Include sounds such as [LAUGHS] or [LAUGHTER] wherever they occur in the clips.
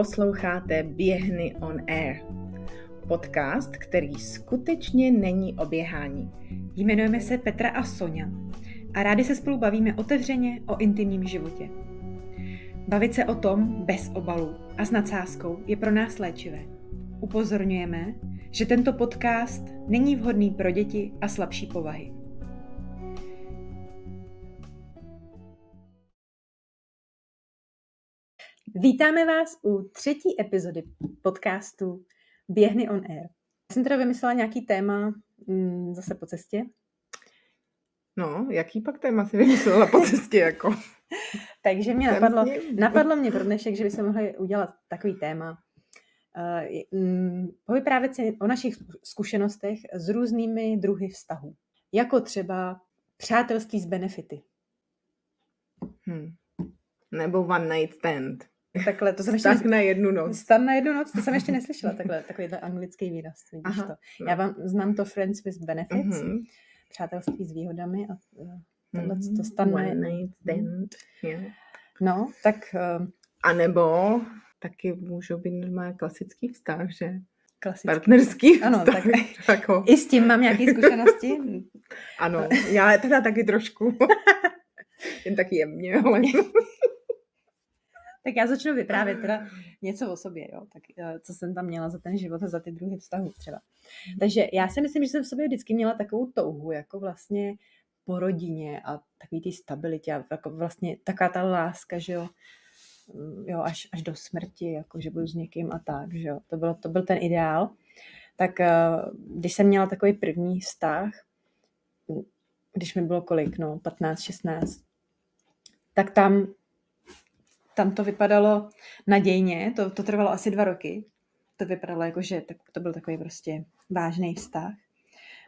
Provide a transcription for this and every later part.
Posloucháte Běhny on Air. Podcast, který skutečně není o běhání. Jmenujeme se Petra a Sonja a rádi se spolu bavíme otevřeně o intimním životě. Bavit se o tom bez obalu a s nadsázkou je pro nás léčivé. Upozorňujeme, že tento podcast není vhodný pro děti a slabší povahy. Vítáme vás u třetí epizody podcastu Běhny on Air. Já jsem teda vymyslela nějaký téma mm, zase po cestě. No, jaký pak téma si vymyslela po cestě jako? [LAUGHS] Takže mě napadlo, napadlo mě pro dnešek, že bychom mohli udělat takový téma. Uh, povyprávět si o našich zkušenostech s různými druhy vztahů. Jako třeba přátelství z benefity. Hmm. Nebo one night stand. Takhle, to jsem ještě... Tak na jednu noc. Stan na jednu noc, to jsem ještě neslyšela, takhle, takovýhle anglický výraz, vidíš Aha, to. No. Já vám znám to Friends with Benefits, uh-huh. přátelství s výhodami a eh, tohle uh-huh. to stan One na night stand. Yeah. No, tak... Uh... A nebo taky můžou být normálně klasický vztah, že? Klasický. Partnerský Ano, vztah, tak [LAUGHS] jako... i s tím mám nějaké zkušenosti. ano, já teda taky trošku. [LAUGHS] Jen taky jemně, ale... [LAUGHS] Tak já začnu vyprávět teda něco o sobě, jo, tak eh, co jsem tam měla za ten život a za ty druhy vztahu třeba. Takže já si myslím, že jsem v sobě vždycky měla takovou touhu, jako vlastně po rodině a takový ty stabilitě a jako vlastně taká ta láska, že jo, mm, jo, až, až do smrti, jako že budu s někým a tak, že jo, to, bylo, to byl ten ideál. Tak eh, když jsem měla takový první vztah, když mi bylo kolik, no, 15, 16, tak tam tam to vypadalo nadějně, to, to trvalo asi dva roky. To vypadalo jako, že tak, to byl takový prostě vážný vztah.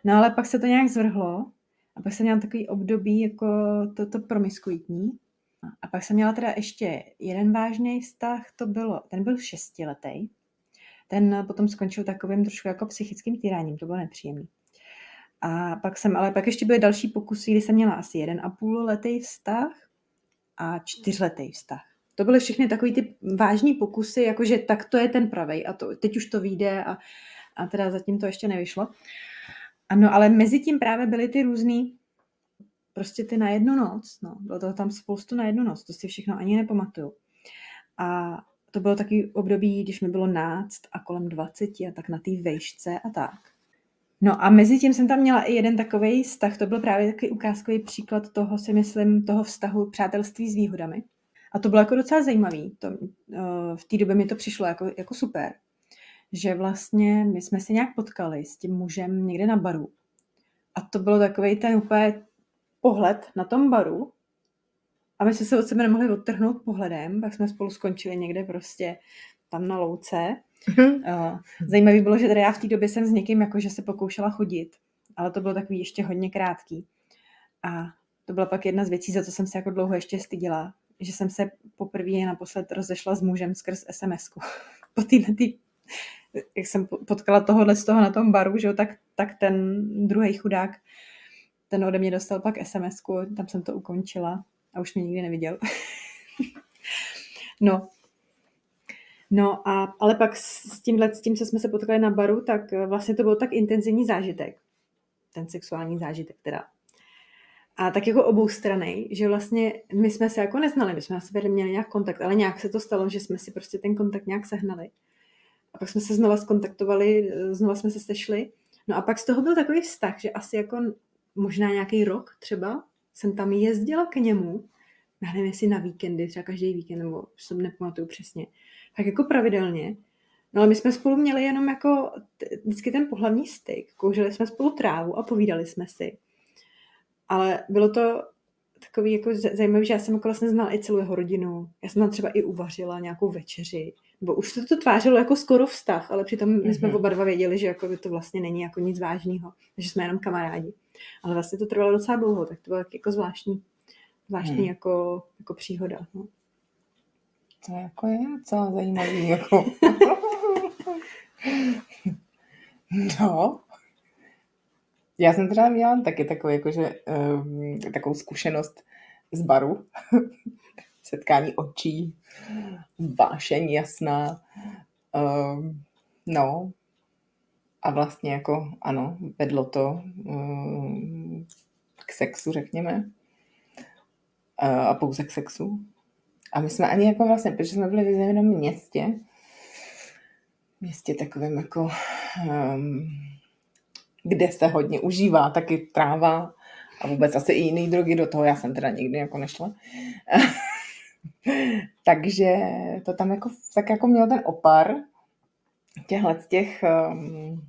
No ale pak se to nějak zvrhlo a pak jsem měla takový období jako toto to promiskuitní. A pak jsem měla teda ještě jeden vážný vztah, to bylo, ten byl šestiletý. Ten potom skončil takovým trošku jako psychickým týráním, to bylo nepříjemný. A pak jsem, ale pak ještě byly další pokusy, kdy jsem měla asi jeden a půl letý vztah a čtyřletý vztah to byly všechny takový ty vážní pokusy, jakože tak to je ten pravej a to, teď už to vyjde a, a teda zatím to ještě nevyšlo. Ano, ale mezi tím právě byly ty různý, prostě ty na jednu noc, no, bylo to tam spoustu na jednu noc, to si všechno ani nepamatuju. A to bylo taky období, když mi bylo náct a kolem 20 a tak na té vejšce a tak. No a mezi tím jsem tam měla i jeden takový vztah, to byl právě takový ukázkový příklad toho, si myslím, toho vztahu přátelství s výhodami. A to bylo jako docela zajímavý. To, uh, v té době mi to přišlo jako, jako super. Že vlastně my jsme se nějak potkali s tím mužem někde na baru. A to bylo takový ten úplně pohled na tom baru. A my jsme se od sebe nemohli odtrhnout pohledem, pak jsme spolu skončili někde prostě tam na louce. Uh, zajímavý bylo, že tady já v té době jsem s někým jakože se pokoušela chodit, ale to bylo takový ještě hodně krátký. A to byla pak jedna z věcí, za co jsem se jako dlouho ještě styděla, že jsem se poprvé naposled rozešla s mužem skrz sms [LAUGHS] Po téhle tý, jak jsem potkala tohohle z toho na tom baru, že jo, tak, tak ten druhý chudák, ten ode mě dostal pak sms tam jsem to ukončila a už mě nikdy neviděl. [LAUGHS] no, No a, ale pak s tímhle, s tím, co jsme se potkali na baru, tak vlastně to byl tak intenzivní zážitek. Ten sexuální zážitek teda. A tak jako obou strany, že vlastně my jsme se jako neznali, my jsme na sebe měli nějak kontakt, ale nějak se to stalo, že jsme si prostě ten kontakt nějak sehnali. A pak jsme se znova skontaktovali, znova jsme se sešli. No a pak z toho byl takový vztah, že asi jako možná nějaký rok třeba jsem tam jezdila k němu, já nevím, jestli na víkendy, třeba každý víkend, nebo se nepamatuju přesně, tak jako pravidelně. No ale my jsme spolu měli jenom jako vždycky ten pohlavní styk, kouřili jsme spolu trávu a povídali jsme si. Ale bylo to takový jako zajímavý, že já jsem jako vlastně znala i celou jeho rodinu. Já jsem tam třeba i uvařila nějakou večeři. Nebo už se to tvářilo jako skoro vztah, ale přitom my jsme mm-hmm. oba dva věděli, že jako to vlastně není jako nic vážného, že jsme jenom kamarádi. Ale vlastně to trvalo docela dlouho, tak to bylo jako zvláštní, zvláštní hmm. jako, jako příhoda. No. To jako je docela zajímavý. Jako. [LAUGHS] [LAUGHS] no, já jsem teda měla taky takovou, jakože, um, takovou zkušenost z baru. [LAUGHS] setkání očí, vášeň jasná. Um, no, a vlastně jako ano, vedlo to um, k sexu, řekněme. Uh, a pouze k sexu. A my jsme ani jako vlastně, protože jsme byli v jednom městě, městě takovým jako, um, kde se hodně užívá taky tráva a vůbec asi i jiný drogy do toho, já jsem teda nikdy jako nešla. [LAUGHS] Takže to tam jako, tak jako měl ten opar těchhle z těch um,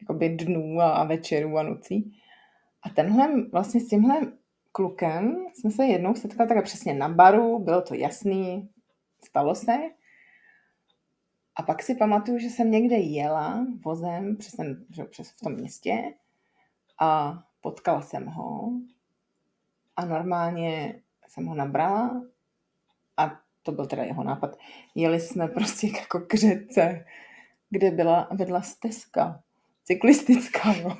jakoby dnů a večerů a nocí. A tenhle, vlastně s tímhle klukem jsme se jednou setkali také přesně na baru, bylo to jasný, stalo se. A pak si pamatuju, že jsem někde jela vozem přes, ten, přes v tom městě a potkala jsem ho a normálně jsem ho nabrala a to byl teda jeho nápad. Jeli jsme prostě [LAUGHS] jako k řece, kde byla vedla stezka cyklistická. Jo.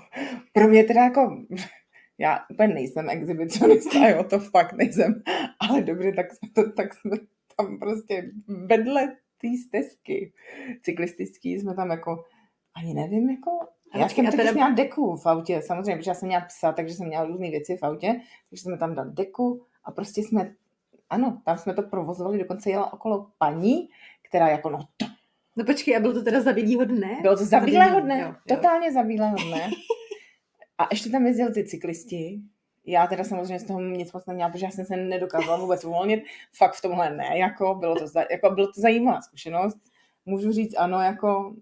Pro mě teda jako [LAUGHS] já úplně nejsem exhibicionista, jo, to fakt nejsem, [LAUGHS] ale dobře, tak jsme, to, tak jsme tam prostě vedle té stezky cyklistický jsme tam jako, ani nevím, jako, já jsem teda... měla deku v autě, samozřejmě, protože já jsem měla psa, takže jsem měla různé věci v autě, takže jsme tam dali deku a prostě jsme, ano, tam jsme to provozovali, dokonce jela okolo paní, která jako, no to, No počkej, a bylo to teda za bílého dne? Bylo to za bílého dne, jo, jo. totálně za bílého dne. [LAUGHS] A ještě tam jezdili ty cyklisti. Já teda samozřejmě z toho nic moc neměla, protože já jsem se nedokázala vůbec uvolnit. Fakt v tomhle ne, jako bylo to, jako bylo to zajímavá zkušenost. Můžu říct ano, jako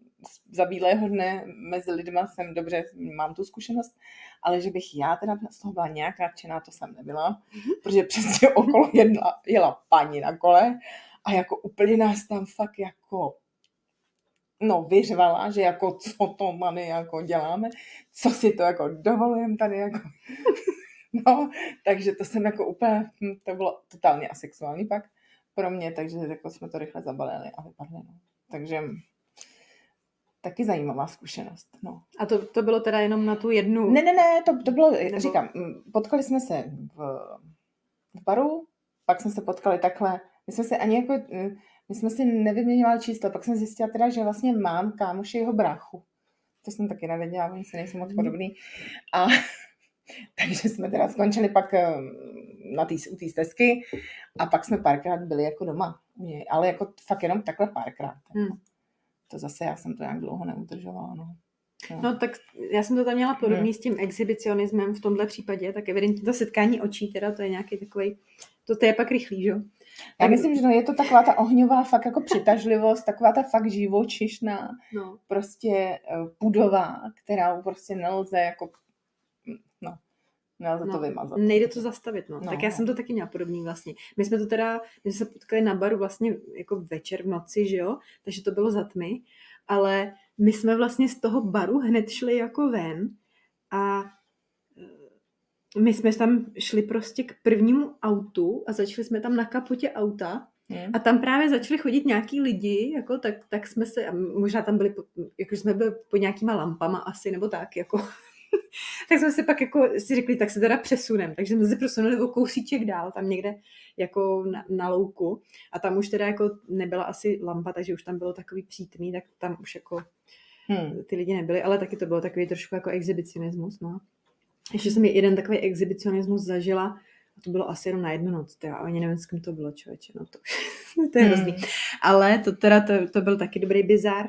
za bílého dne mezi lidma jsem dobře, mám tu zkušenost, ale že bych já teda z toho byla nějak nadšená, to jsem nebyla, protože přesně okolo jedna, jela paní na kole a jako úplně nás tam fakt jako no, vyřvala, že jako co to many jako děláme, co si to jako dovolujeme tady jako. [LAUGHS] No, takže to jsem jako úplně, hm, to bylo totálně asexuální pak pro mě, takže jako jsme to rychle zabalili a vypadli. No. Takže taky zajímavá zkušenost. No. A to, to bylo teda jenom na tu jednu? Ne, ne, ne, to, to bylo, Nebo... říkám, hm, potkali jsme se v, v baru, pak jsme se potkali takhle, my jsme se ani jako, hm, my jsme si nevyměňovali číslo, pak jsem zjistila teda, že vlastně mám kámoši jeho bráchu. To jsem taky nevěděla, oni se nejsou moc mhm. podobný. A [LAUGHS] takže jsme teda skončili pak ehm, na tý, u té stezky a pak jsme párkrát byli jako doma u něj, ale jako fakt jenom takhle párkrát. Hmm. To zase já jsem to nějak dlouho neudržovala. No. No. no tak já jsem to tam měla podobný hmm. s tím exhibicionismem v tomhle případě, tak evidentně to setkání očí, teda to je nějaký takový, to, to je pak rychlý, že? Já myslím, že no, je to taková ta ohňová fakt jako přitažlivost, taková ta fakt živočišná, no. prostě eh, pudová, která prostě nelze jako, nelze no, to vymazat. Nejde to zastavit, no. no tak já no. jsem to taky měla podobný vlastně. My jsme to teda, my jsme se potkali na baru vlastně jako večer v noci, že jo, takže to bylo za tmy, ale my jsme vlastně z toho baru hned šli jako ven a my jsme tam šli prostě k prvnímu autu a začali jsme tam na kapotě auta hmm. a tam právě začali chodit nějaký lidi, jako, tak, tak jsme se, možná tam byli, jako jsme byli pod nějakýma lampama asi, nebo tak, jako, [LAUGHS] tak jsme si pak jako si řekli, tak se teda přesunem. Takže jsme se přesunuli o kousíček dál, tam někde jako na, na louku. A tam už teda jako nebyla asi lampa, takže už tam bylo takový přítmý, tak tam už jako hmm. ty lidi nebyli, ale taky to bylo takový trošku jako exhibicionismus, no. Ještě jsem jeden takový exhibicionismus zažila, a to bylo asi jenom na jednu noc, teda, ani nevím, s kým to bylo, člověče, no to, [LAUGHS] to je hrozný. Hmm. Ale to teda, to, to byl taky dobrý bizár.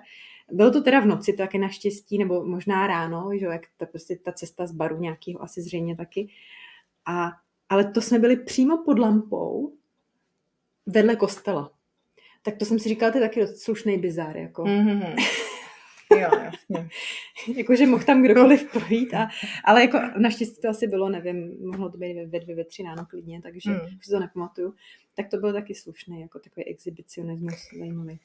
Bylo to teda v noci taky naštěstí, nebo možná ráno, že jak ta, prostě ta cesta z baru nějakého asi zřejmě taky. A, ale to jsme byli přímo pod lampou vedle kostela. Tak to jsem si říkala, to je taky slušný bizár. Jako. Mm-hmm. [LAUGHS] Jo, jasně. Jakože mohl tam kdokoliv projít, a, ale jako naštěstí to asi bylo, nevím, mohlo to být ve dvě, ve tři ráno klidně, takže hmm. už si to nepamatuju. Tak to bylo taky slušný, jako takový exhibicionismus zajímavý.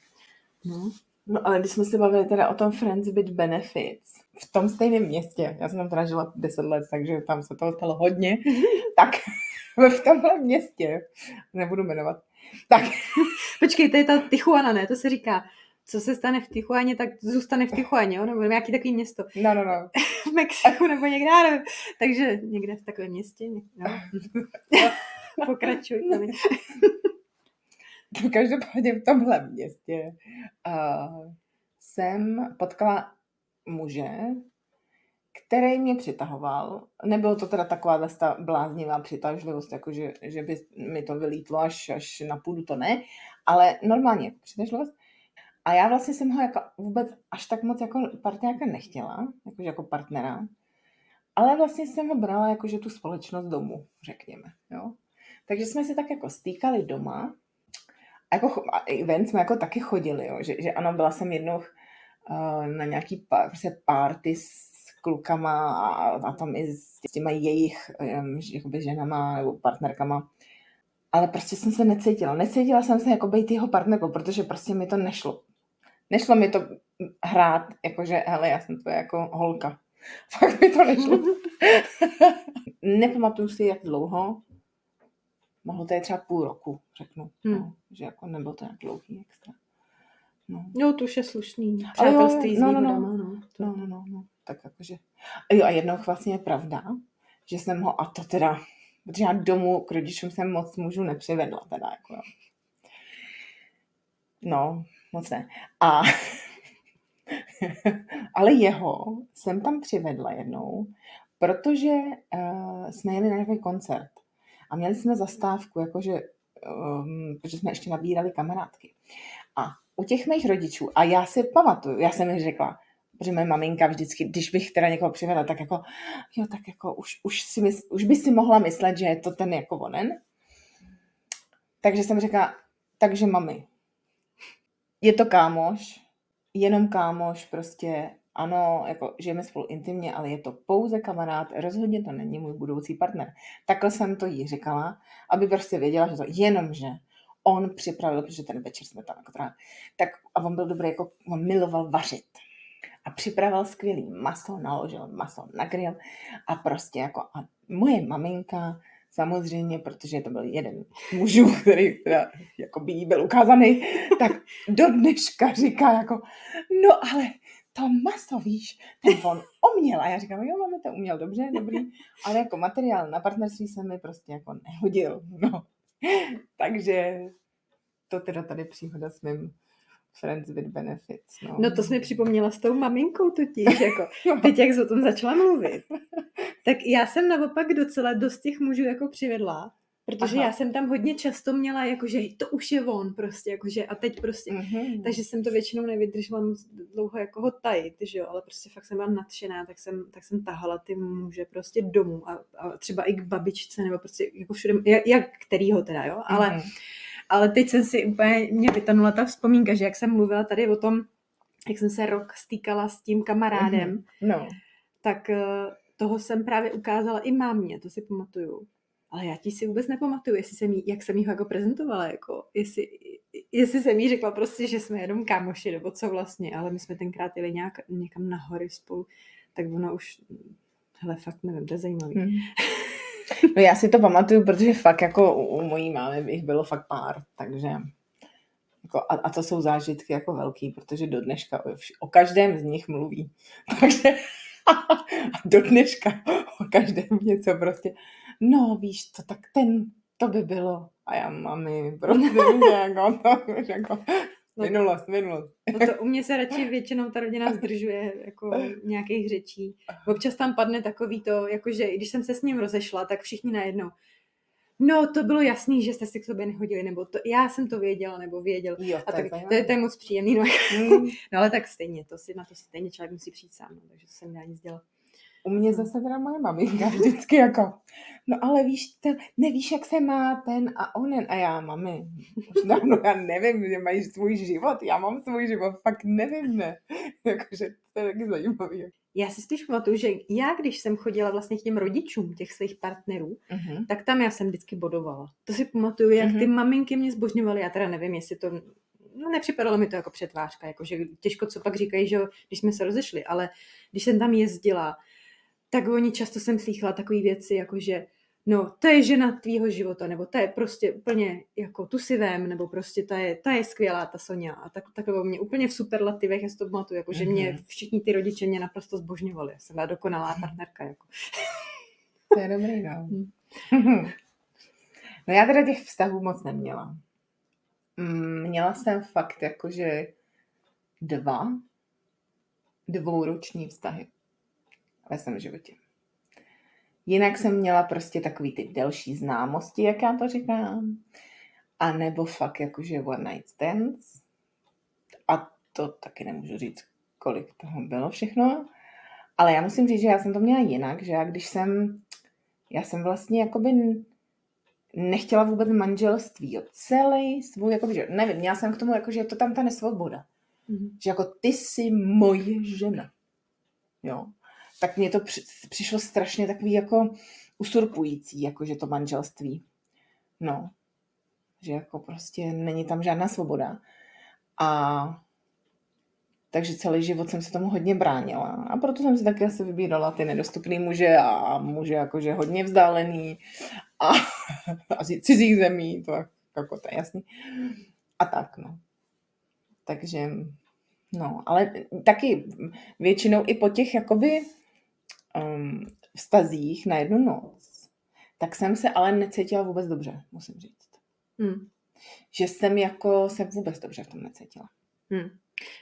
No. No ale když jsme se bavili teda o tom Friends with Benefits, v tom stejném městě, já jsem tam teda žila 10 let, takže tam se toho stalo hodně, [LAUGHS] tak [LAUGHS] v tomhle městě, nebudu jmenovat, tak... [LAUGHS] Počkej, to je ta Tijuana, ne? To se říká co se stane v Tichuáně, tak zůstane v Tichuáně, jo? nebo nějaký takový město. No, no, no. v Mexiku nebo někde, já nevím. Takže někde v takovém městě. No. Pokračuj. [LAUGHS] Každopádně v tomhle městě uh, jsem potkala muže, který mě přitahoval. Nebylo to teda taková ta bláznivá přitažlivost, jako že, že by mi to vylítlo až, až na půdu, to ne, ale normálně přitažlivost. A já vlastně jsem ho jako vůbec až tak moc jako partnerka nechtěla, jakože jako partnera, ale vlastně jsem ho brala jako, že tu společnost domů, řekněme. Jo? Takže jsme se tak jako stýkali doma. A jako event jsme jako taky chodili, jo? Že, že ano, byla jsem jednou uh, na nějaký prostě party s klukama a, a tam i s, s těma jejich um, jakoby ženama nebo partnerkama. Ale prostě jsem se necítila. Necítila jsem se jako být jeho partnerkou, protože prostě mi to nešlo. Nešlo mi to hrát, jakože, hele, já jsem to jako holka. [LAUGHS] Fakt mi to nešlo. [LAUGHS] Nepamatuju si, jak dlouho. Mohlo to je třeba půl roku, řeknu. Hmm. No, že jako nebylo to nějak dlouhý extra. No. Jo, to už je slušný. Přátelství s no, no, no. no. No, no, no, no. Tak jakože. A jo, a jednou vlastně je pravda, že jsem ho, a to teda, protože já domů k rodičům jsem moc mužů nepřivedla, teda jako jo. No, moc ne. A [LAUGHS] ale jeho jsem tam přivedla jednou, protože uh, jsme jeli na nějaký koncert a měli jsme zastávku, jakože, um, protože jsme ještě nabírali kamarádky. A u těch mých rodičů, a já si pamatuju, já jsem mi řekla, protože moje maminka vždycky, když bych teda někoho přivedla, tak jako, jo, tak jako už, už, si mysl, už by si mohla myslet, že je to ten jako onen. Takže jsem řekla, takže mami, je to kámoš, jenom kámoš, prostě ano, jako žijeme spolu intimně, ale je to pouze kamarád, rozhodně to není můj budoucí partner. Takhle jsem to jí říkala, aby prostě věděla, že to jenom, že on připravil, protože ten večer jsme tam jako trávili, tak a on byl dobrý, jako on miloval vařit. A připravil skvělý maso, naložil maso na grill a prostě jako a moje maminka samozřejmě, protože to byl jeden mužů, který teda jako by jí byl ukázaný, tak do dneška říká jako, no ale to maso, víš, ten on uměl. A já říkám, jo, máme to uměl, dobře, dobrý, ale jako materiál na partnerství se mi prostě jako nehodil, no. Takže to teda tady příhoda s mým Friends with Benefits. No. no to jsi mi připomněla s tou maminkou totiž, [LAUGHS] jako teď jak jsi o tom začala mluvit. Tak já jsem naopak docela dost těch mužů jako přivedla, protože Aha. já jsem tam hodně často měla, jakože to už je on prostě, jakože a teď prostě, mm-hmm. takže jsem to většinou nevydržela moc dlouho jako ho tajit, že jo, ale prostě fakt jsem byla nadšená, tak jsem, tak jsem tahala ty muže prostě domů a, a třeba i k babičce, nebo prostě jako všude, jak, jak kterýho teda, jo, ale mm-hmm ale teď jsem si úplně, mě vytanula ta vzpomínka, že jak jsem mluvila tady o tom, jak jsem se rok stýkala s tím kamarádem, mm-hmm. no. tak eh, toho jsem právě ukázala i mámě, to si pamatuju. Ale já ti si vůbec nepamatuju, jestli jsem jí, jak jsem jí ho jako prezentovala, jako, jestli, jestli jsem jí řekla prostě, že jsme jenom kámoši, nebo co vlastně, ale my jsme tenkrát jeli nějak, někam na hory spolu, tak ona už, hele, fakt nevím, to je zajímavý. Hmm. [LAUGHS] No já si to pamatuju, protože fakt jako u, u mojí mámy jich bylo fakt pár, takže jako, a, a to jsou zážitky jako velký, protože do dneška o, o každém z nich mluví. [LAUGHS] Takže a [LAUGHS] do dneška o každém něco prostě, no víš to, tak ten, to by bylo. A já mami, prostě, jako, to, jako, No, minulost, minulost. No to u mě se radši většinou ta rodina zdržuje jako nějakých řečí. Občas tam padne takový to, jakože když jsem se s ním rozešla, tak všichni najednou. No, to bylo jasný, že jste si k sobě nehodili, nebo to, já jsem to věděla, nebo věděl. Jo, a tak, to, je, to je moc příjemný. No. Mm. no ale tak stejně, to si na to stejně člověk musí přijít sám, no, takže to jsem nedá nic dělat. U mě zase teda moje maminka [LAUGHS] vždycky jako, no ale víš, ten, nevíš, jak se má ten a onen. A já, mami, už dávno já nevím, že mají svůj život, já mám svůj život, fakt nevím, ne. [LAUGHS] Jakože to je taky zajímavý. Já si spíš pamatuju, že já, když jsem chodila vlastně k těm rodičům těch svých partnerů, uh-huh. tak tam já jsem vždycky bodovala. To si pamatuju, jak uh-huh. ty maminky mě zbožňovaly, já teda nevím, jestli to no nepřipadalo mi to jako přetvářka, jakože těžko co pak říkají, že když jsme se rozešli, ale když jsem tam jezdila, tak oni často jsem slychala takové věci, jako že no, to je žena tvýho života, nebo ta je prostě úplně jako tu si vem, nebo prostě ta je, ta je skvělá, ta Sonja. A tak, takhle mě úplně v superlativech, já si to pamatuju, jako, že mě mhm. všichni ty rodiče mě naprosto zbožňovali. Já jsem byla dokonalá partnerka. Jako. [LAUGHS] To je dobrý, no. Hmm. [LAUGHS] No já teda těch vztahů moc neměla. Mm, Měla jsem fakt jakože dva dvouroční vztahy ve svém životě. Jinak jsem měla prostě takový ty delší známosti, jak já to říkám. A nebo fakt jakože one night stands. A to taky nemůžu říct, kolik toho bylo všechno. Ale já musím říct, že já jsem to měla jinak, že já když jsem, já jsem vlastně jakoby nechtěla vůbec manželství, jo. celý svůj, jakoby, že, nevím, měla jsem k tomu, jako, že je to tam ta nesvoboda. Mm-hmm. Že jako ty jsi moje žena. Jo. Tak mně to při, přišlo strašně takový jako usurpující, jako že to manželství. No. Že jako prostě není tam žádná svoboda. A takže celý život jsem se tomu hodně bránila. A proto jsem si taky asi vybírala ty nedostupný muže a muže jakože hodně vzdálený a, [LAUGHS] a cizích zemí, to jako to je jasný. A tak, no. Takže, no, ale taky většinou i po těch jakoby um, vztazích na jednu noc, tak jsem se ale necítila vůbec dobře, musím říct. Hmm. Že jsem jako se vůbec dobře v tom necítila. Hmm.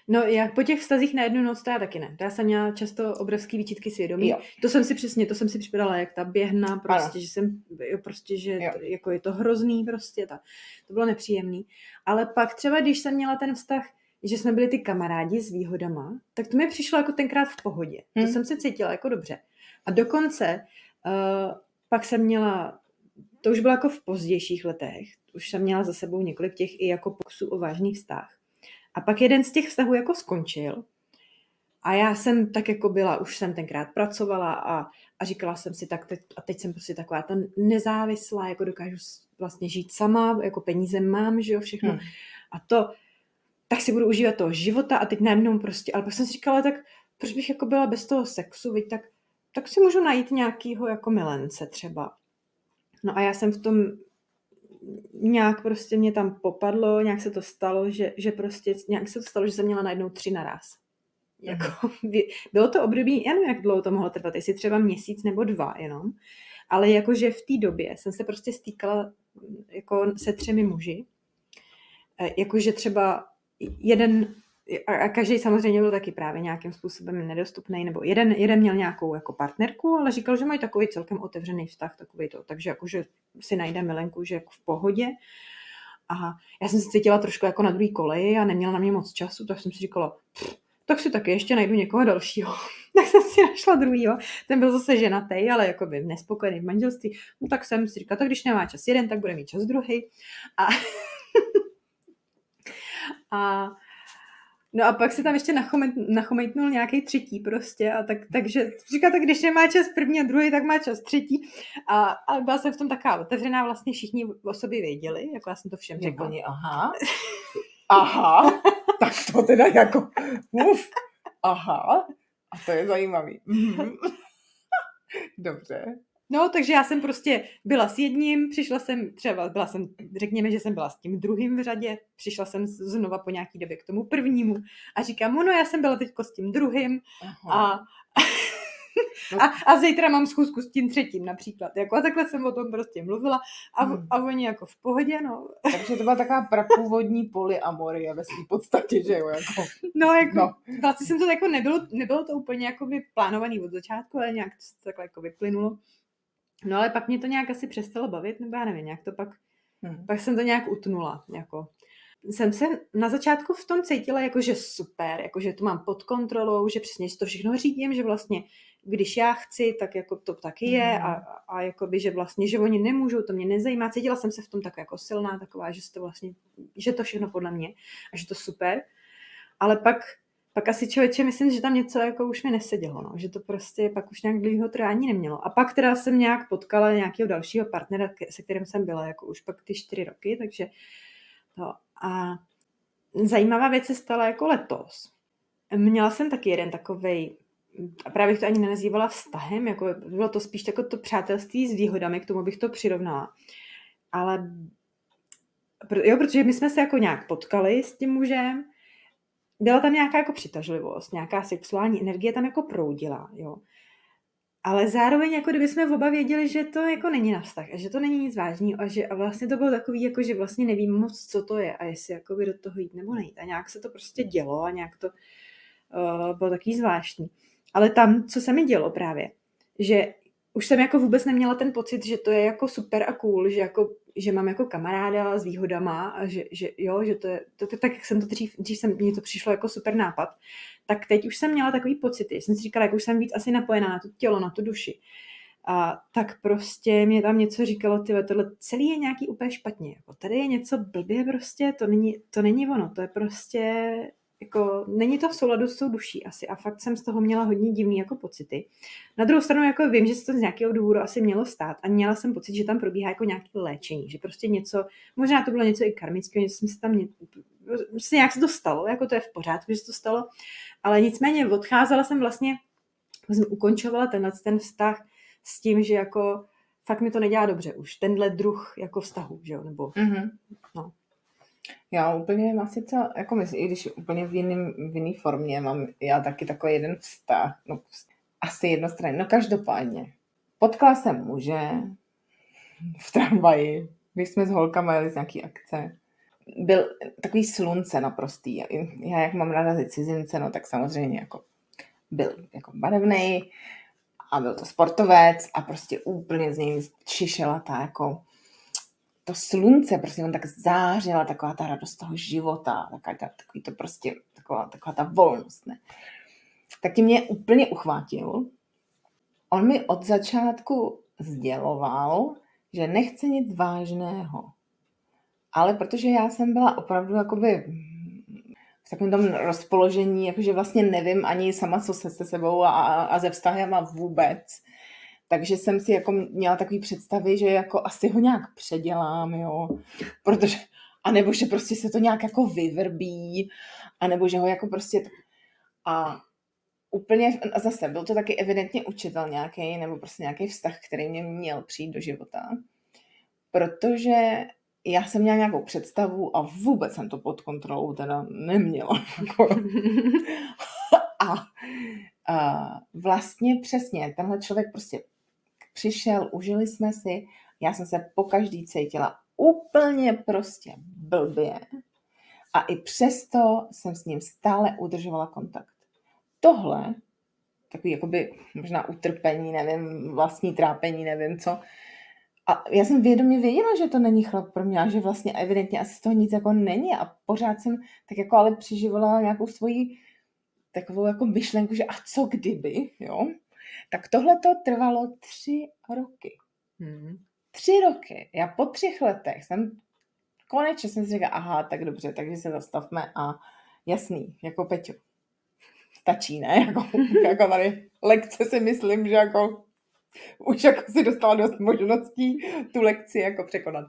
No, jak po těch vztazích na jednu noc, to já taky ne. Já jsem měla často obrovský výčitky svědomí. Jo. To jsem si přesně, to jsem si připadala, jak ta běhna, prostě, ano. že jsem, jo, prostě, že to, jako je to hrozný, prostě, ta, to bylo nepříjemný. Ale pak třeba, když jsem měla ten vztah, že jsme byli ty kamarádi s výhodama, tak to mi přišlo jako tenkrát v pohodě. Hmm. To jsem se cítila jako dobře. A dokonce uh, pak jsem měla, to už bylo jako v pozdějších letech, už jsem měla za sebou několik těch i jako pokusů o vážný vztah. A pak jeden z těch vztahů jako skončil. A já jsem tak jako byla, už jsem tenkrát pracovala a, a říkala jsem si, tak teď, a teď jsem prostě taková ta nezávislá, jako dokážu vlastně žít sama, jako peníze mám, že jo, všechno. Hmm. A to, tak si budu užívat toho života a teď najednou prostě, ale pak jsem si říkala, tak proč bych jako byla bez toho sexu, viď, tak, tak si můžu najít nějakýho jako milence třeba. No a já jsem v tom nějak prostě mě tam popadlo, nějak se to stalo, že, že prostě nějak se to stalo, že jsem měla najednou tři naraz. Jako, [LAUGHS] bylo to období, já nevím, jak dlouho to mohlo trvat, jestli třeba měsíc nebo dva jenom, ale jakože v té době jsem se prostě stýkala jako se třemi muži, e, jakože třeba jeden a každý samozřejmě byl taky právě nějakým způsobem nedostupný, nebo jeden, jeden měl nějakou jako partnerku, ale říkal, že mají takový celkem otevřený vztah, takový to, takže jakože si najde milenku, že jako v pohodě. A já jsem se cítila trošku jako na druhý koleji a neměla na mě moc času, tak jsem si říkala, tak si taky ještě najdu někoho dalšího. [LAUGHS] tak jsem si našla druhýho, ten byl zase ženatý, ale jako by nespokojený v manželství. No tak jsem si říkala, tak když nemá čas jeden, tak bude mít čas druhý. A, [LAUGHS] a No a pak se tam ještě nachomejtnul nějaký třetí prostě a tak, takže říká tak, když nemá čas první a druhý, tak má čas třetí a, a byla jsem v tom taková otevřená, vlastně všichni o sobě věděli, jako já jsem to všem řekla. Oni, aha, [LAUGHS] aha, tak to teda jako, uf, aha, a to je zajímavý. Mhm. [LAUGHS] Dobře. No, takže já jsem prostě byla s jedním, přišla jsem třeba, byla jsem, řekněme, že jsem byla s tím druhým v řadě, přišla jsem znova po nějaký době k tomu prvnímu a říkám, no, no já jsem byla teď s tím druhým Aha. a [LAUGHS] No. A, a zítra mám schůzku s tím třetím například. Jako, a takhle jsem o tom prostě mluvila a, hmm. a oni jako v pohodě, no. [LAUGHS] Takže to byla taková prapůvodní polyamorie ve své podstatě, že jo? Jako. No, jako, no. vlastně jsem to jako nebylo, nebylo to úplně jako by plánovaný od začátku, ale nějak to takhle jako vyplynulo. No ale pak mě to nějak asi přestalo bavit, nebo já nevím, nějak to pak, hmm. pak jsem to nějak utnula, jako. Jsem se na začátku v tom cítila jako, že super, jako, že to mám pod kontrolou, že přesně to všechno řídím, že vlastně když já chci, tak jako to taky je hmm. a, a jakoby, že vlastně, že oni nemůžou, to mě nezajímá. Cítila jsem se v tom tak jako silná, taková, že to vlastně, že to všechno podle mě a že to super. Ale pak pak asi člověče myslím, že tam něco jako už mi nesedělo, no. že to prostě pak už nějak dlouhého trvání nemělo. A pak teda jsem nějak potkala nějakého dalšího partnera, se kterým jsem byla jako už pak ty čtyři roky, takže to. A zajímavá věc se stala jako letos. Měla jsem taky jeden takovej, a právě bych to ani nenazývala vztahem, jako bylo to spíš jako to přátelství s výhodami, k tomu bych to přirovnala. Ale jo, protože my jsme se jako nějak potkali s tím mužem, byla tam nějaká jako přitažlivost, nějaká sexuální energie tam jako proudila, jo. ale zároveň jako kdyby jsme oba věděli, že to jako není na vztah a že to není nic vážného a že a vlastně to bylo takový, jako že vlastně nevím moc, co to je a jestli jako by do toho jít nebo nejít. A nějak se to prostě dělo a nějak to uh, bylo takový zvláštní. Ale tam, co se mi dělo právě, že už jsem jako vůbec neměla ten pocit, že to je jako super a cool, že, jako, že mám jako kamaráda s výhodama a že, že jo, že to je, to, to, tak jak jsem to dřív, dřív jsem, mně to přišlo jako super nápad, tak teď už jsem měla takový pocity, jsem si říkala, jak už jsem víc asi napojená na to tělo, na tu duši, a tak prostě mě tam něco říkalo, ty tohle celý je nějaký úplně špatně, jako tady je něco blbě prostě, to není, to není ono, to je prostě jako není to v souladu s tou duší asi a fakt jsem z toho měla hodně divný jako pocity. Na druhou stranu jako vím, že se to z nějakého důvodu asi mělo stát a měla jsem pocit, že tam probíhá jako nějaké léčení, že prostě něco, možná to bylo něco i karmického, něco jsem se tam, ně, prostě nějak se to stalo, jako to je v pořádku, že se to stalo, ale nicméně odcházela jsem vlastně, jsem ukončovala tenhle ten vztah s tím, že jako fakt mi to nedělá dobře už, tenhle druh jako vztahu, že jo, nebo mm-hmm. no. Já úplně mám sice, jako myslím, i když úplně v jiném v jiný formě mám já taky takový jeden vztah, no asi jednostranný, no každopádně. Potkala jsem muže v tramvaji, když jsme s holkama jeli z nějaký akce. Byl takový slunce naprostý. Já jak mám ráda cizince, no tak samozřejmě jako byl jako barevný a byl to sportovec a prostě úplně z něj čišela ta jako to slunce, prostě on tak zářila, taková ta radost toho života, taková ta, takový to prostě, taková, taková ta volnost, ne? Tak tím mě úplně uchvátil. On mi od začátku sděloval, že nechce nic vážného. Ale protože já jsem byla opravdu jakoby v takovém tom rozpoložení, jakože vlastně nevím ani sama, co se se sebou a, a ze vztahem vůbec, takže jsem si jako měla takový představy, že jako asi ho nějak předělám, jo, protože, anebo že prostě se to nějak jako vyvrbí, anebo že ho jako prostě, a úplně, a zase byl to taky evidentně učitel nějaký, nebo prostě nějaký vztah, který mě měl přijít do života, protože já jsem měla nějakou představu a vůbec jsem to pod kontrolou teda neměla. [LAUGHS] Jako. a, a vlastně přesně, tenhle člověk prostě přišel, užili jsme si, já jsem se po každý cítila úplně prostě blbě a i přesto jsem s ním stále udržovala kontakt. Tohle, takový jakoby možná utrpení, nevím, vlastní trápení, nevím co, a já jsem vědomě věděla, že to není chlap pro mě a že vlastně evidentně asi z toho nic jako není a pořád jsem tak jako ale přeživala nějakou svoji takovou jako myšlenku, že a co kdyby, jo? Tak tohle to trvalo tři roky. Hmm. Tři roky. Já po třech letech jsem konečně jsem si říkala, aha, tak dobře, takže se zastavme a jasný, jako Peťo. Stačí, ne? [LAUGHS] Jako, jako tady lekce si myslím, že jako už jako si dostala dost možností tu lekci jako překonat.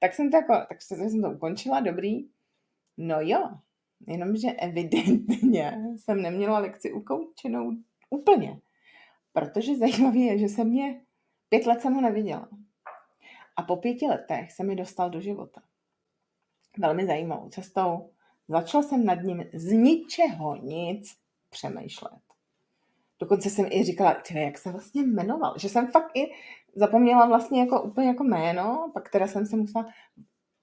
Tak jsem to jako, tak jsem to ukončila, dobrý. No jo, jenomže evidentně jsem neměla lekci ukoučenou úplně. Protože zajímavé je, že jsem mě, pět let jsem ho neviděla. A po pěti letech se mi dostal do života. Velmi zajímavou cestou. Začala jsem nad ním z ničeho nic přemýšlet. Dokonce jsem i říkala, tyhle, jak se vlastně jmenoval. Že jsem fakt i zapomněla vlastně jako úplně jako jméno, pak teda jsem se musela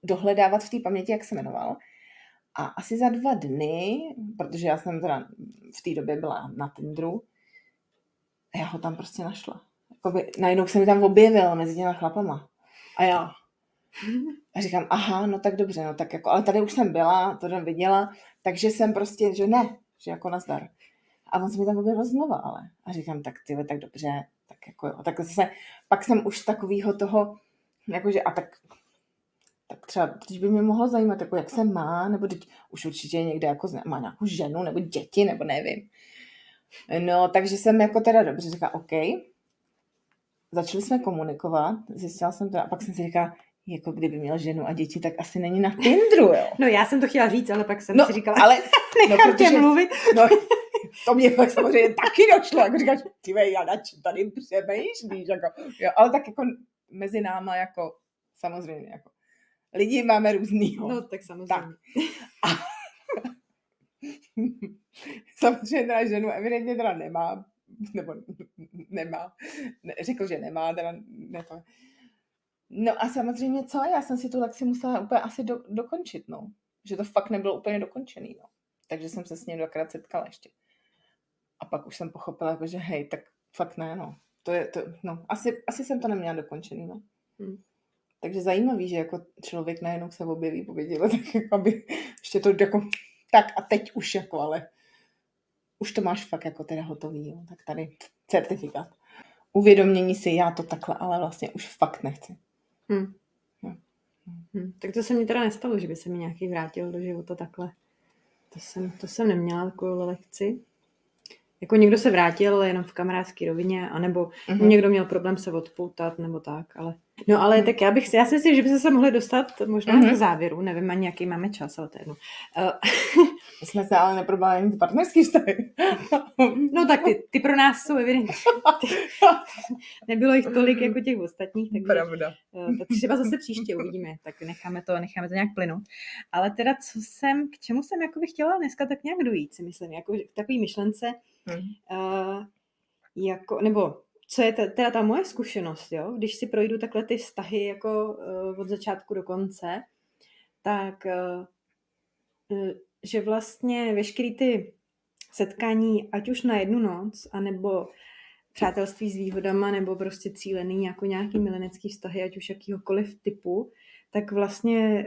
dohledávat v té paměti, jak se jmenoval. A asi za dva dny, protože já jsem teda v té době byla na Tinderu, a já ho tam prostě našla. Jakoby, najednou se mi tam objevil mezi těma chlapama. A já. A říkám, aha, no tak dobře, no tak jako, ale tady už jsem byla, to jsem viděla, takže jsem prostě, že ne, že jako nazdar. A on se mi tam objevil znova, ale. A říkám, tak ty, tak dobře, tak jako jo. Tak zase, pak jsem už takovýho toho, jakože, a tak tak třeba, když by mě mohlo zajímat, jako jak se má, nebo teď už určitě někde jako má nějakou ženu, nebo děti, nebo nevím. No, takže jsem jako teda dobře říkala, OK. Začali jsme komunikovat, zjistila jsem to, a pak jsem si říkala, jako kdyby měl ženu a děti, tak asi není na Tinderu, jo. No já jsem to chtěla říct, ale pak jsem no, si říkala, ale, [LAUGHS] nechám no, protože, mluvit. No, to mě pak samozřejmě taky došlo, jako říkáš, ty já na čem tady přemýšlíš, jako, jo, ale tak jako mezi náma, jako, samozřejmě, jako, lidi máme různýho. No, tak samozřejmě. Tak. A, [LAUGHS] [LAUGHS] samozřejmě teda ženu evidentně teda nemá, nebo nemá, ne, řekl, že nemá, teda ne to. No a samozřejmě co, já jsem si tu lekci musela úplně asi do, dokončit, no. Že to fakt nebylo úplně dokončený, no. Takže jsem se s ním dvakrát setkala ještě. A pak už jsem pochopila, jako, že hej, tak fakt ne, no. To je, to, no, asi, asi jsem to neměla dokončený, no. Hmm. Takže zajímavý, že jako člověk najednou se objeví po pěti letech, [LAUGHS] jako aby ještě to jako, tak a teď už jako, ale už to máš fakt jako teda hotový, jo. tak tady certifikát. Uvědomění si, já to takhle, ale vlastně už fakt nechci. Hmm. Hmm. Tak to se mi teda nestalo, že by se mi nějaký vrátil do života takhle. To jsem, to jsem neměla takovou lekci jako někdo se vrátil jenom v kamarádské rovině, anebo mm-hmm. někdo měl problém se odpoutat, nebo tak, ale No ale tak já bych, já si myslím, že by se mohli dostat možná mm-hmm. k závěru, nevím ani jaký máme čas, ale to je jedno. Uh, jsme se ale neprobrali ani partnerský vztahy. no tak ty, ty pro nás jsou evidentní. Nebylo jich tolik jako těch ostatních, takže Pravda. Uh, tak třeba zase příště uvidíme, tak necháme to, necháme to nějak plynout. Ale teda co jsem, k čemu jsem jako bych chtěla dneska tak nějak dojít, si myslím, jako k takový myšlence, mm. uh, jako, nebo co je teda ta moje zkušenost, jo? když si projdu takhle ty vztahy jako uh, od začátku do konce, tak uh, že vlastně veškerý ty setkání, ať už na jednu noc, anebo přátelství s výhodama, nebo prostě cílený jako nějaký milenecký vztahy, ať už jakýhokoliv typu, tak vlastně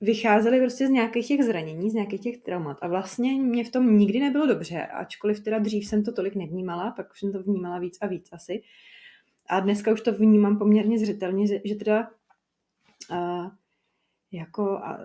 vycházely prostě z nějakých těch zranění, z nějakých těch traumat. A vlastně mě v tom nikdy nebylo dobře, ačkoliv teda dřív jsem to tolik nevnímala, pak jsem to vnímala víc a víc asi. A dneska už to vnímám poměrně zřetelně, že teda uh, jako, a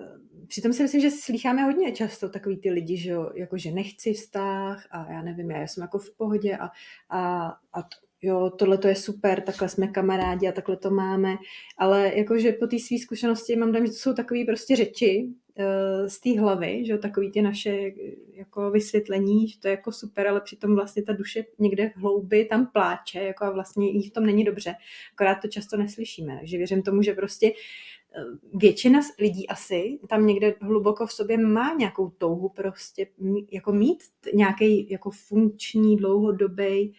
přitom si myslím, že slycháme hodně často takový ty lidi, že, jako, že nechci vztah a já nevím, já jsem jako v pohodě a, a, a jo, tohle to je super, takhle jsme kamarádi a takhle to máme, ale jakože po té své zkušenosti mám dojem, že to jsou takové prostě řeči uh, z té hlavy, že takový ty naše jako vysvětlení, že to je jako super, ale přitom vlastně ta duše někde v hloubi tam pláče, jako a vlastně jí v tom není dobře, akorát to často neslyšíme, takže věřím tomu, že prostě eh, většina lidí asi tam někde hluboko v sobě má nějakou touhu prostě jako mít nějaký jako funkční, dlouhodobý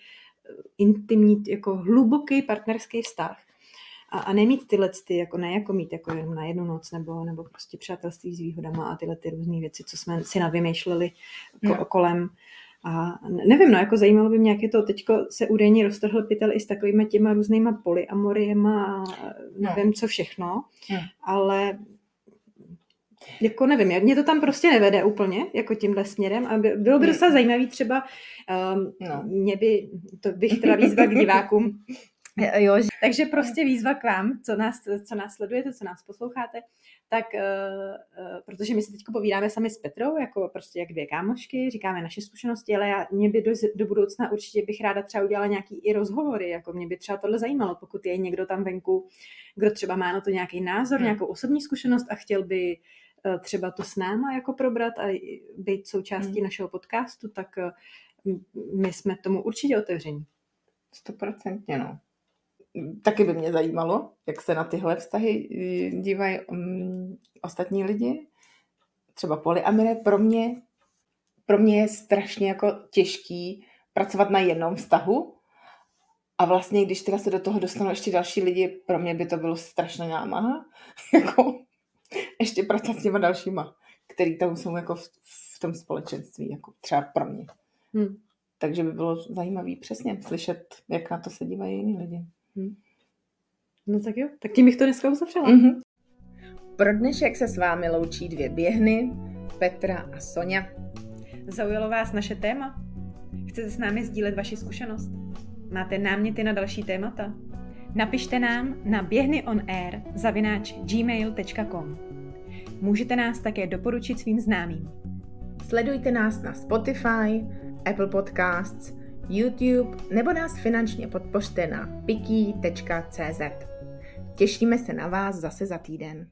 intimní, jako hluboký partnerský vztah. A, a nemít tyhle ty, jako ne jako mít jako jenom na jednu noc, nebo, nebo prostě přátelství s výhodama a tyhle ty různé věci, co jsme si navymýšleli ko, no. kolem. A nevím, no, jako zajímalo by mě, jak je to, teďko se údajně roztrhl pytel i s takovými těma různýma polyamoriema a nevím, no. co všechno, no. ale jako nevím, mě to tam prostě nevede úplně, jako tímhle směrem a bylo by docela zajímavý třeba, um, no. mě by, to bych teda výzva k divákům, [LAUGHS] Jo, takže prostě výzva k vám, co nás, co nás sledujete, co nás posloucháte, tak uh, uh, protože my se teď povídáme sami s Petrou, jako prostě jak dvě kámošky, říkáme naše zkušenosti, ale já, mě by do, do budoucna určitě bych ráda třeba udělala nějaký i rozhovory, jako mě by třeba tohle zajímalo, pokud je někdo tam venku, kdo třeba má na to nějaký názor, hmm. nějakou osobní zkušenost a chtěl by třeba to s náma jako probrat a být součástí hmm. našeho podcastu, tak eh, my jsme tomu určitě otevření. Stoprocentně, no. Taky by mě zajímalo, jak se na tyhle vztahy eh, dívají um, ostatní lidi. Třeba polyamire pro mě, pro mě je strašně jako těžký pracovat na jednom vztahu, a vlastně, když teda se do toho dostanou ještě další lidi, pro mě by to bylo strašná námaha. [LAUGHS] jako ještě pracovat s těma dalšíma, který tam jsou jako v, v tom společenství, jako třeba pro mě. Hmm. Takže by bylo zajímavé přesně slyšet, jak na to se dívají jiní lidi. Hmm. No tak jo, tak tím bych to dneska uzavřela. Mm-hmm. Pro dnešek se s vámi loučí dvě běhny, Petra a Sonja. Zaujalo vás naše téma? Chcete s námi sdílet vaši zkušenost? Máte náměty na další témata? Napište nám na běhnyonair zavináč gmail.com. Můžete nás také doporučit svým známým. Sledujte nás na Spotify, Apple Podcasts, YouTube nebo nás finančně podpořte na piki.cz. Těšíme se na vás zase za týden.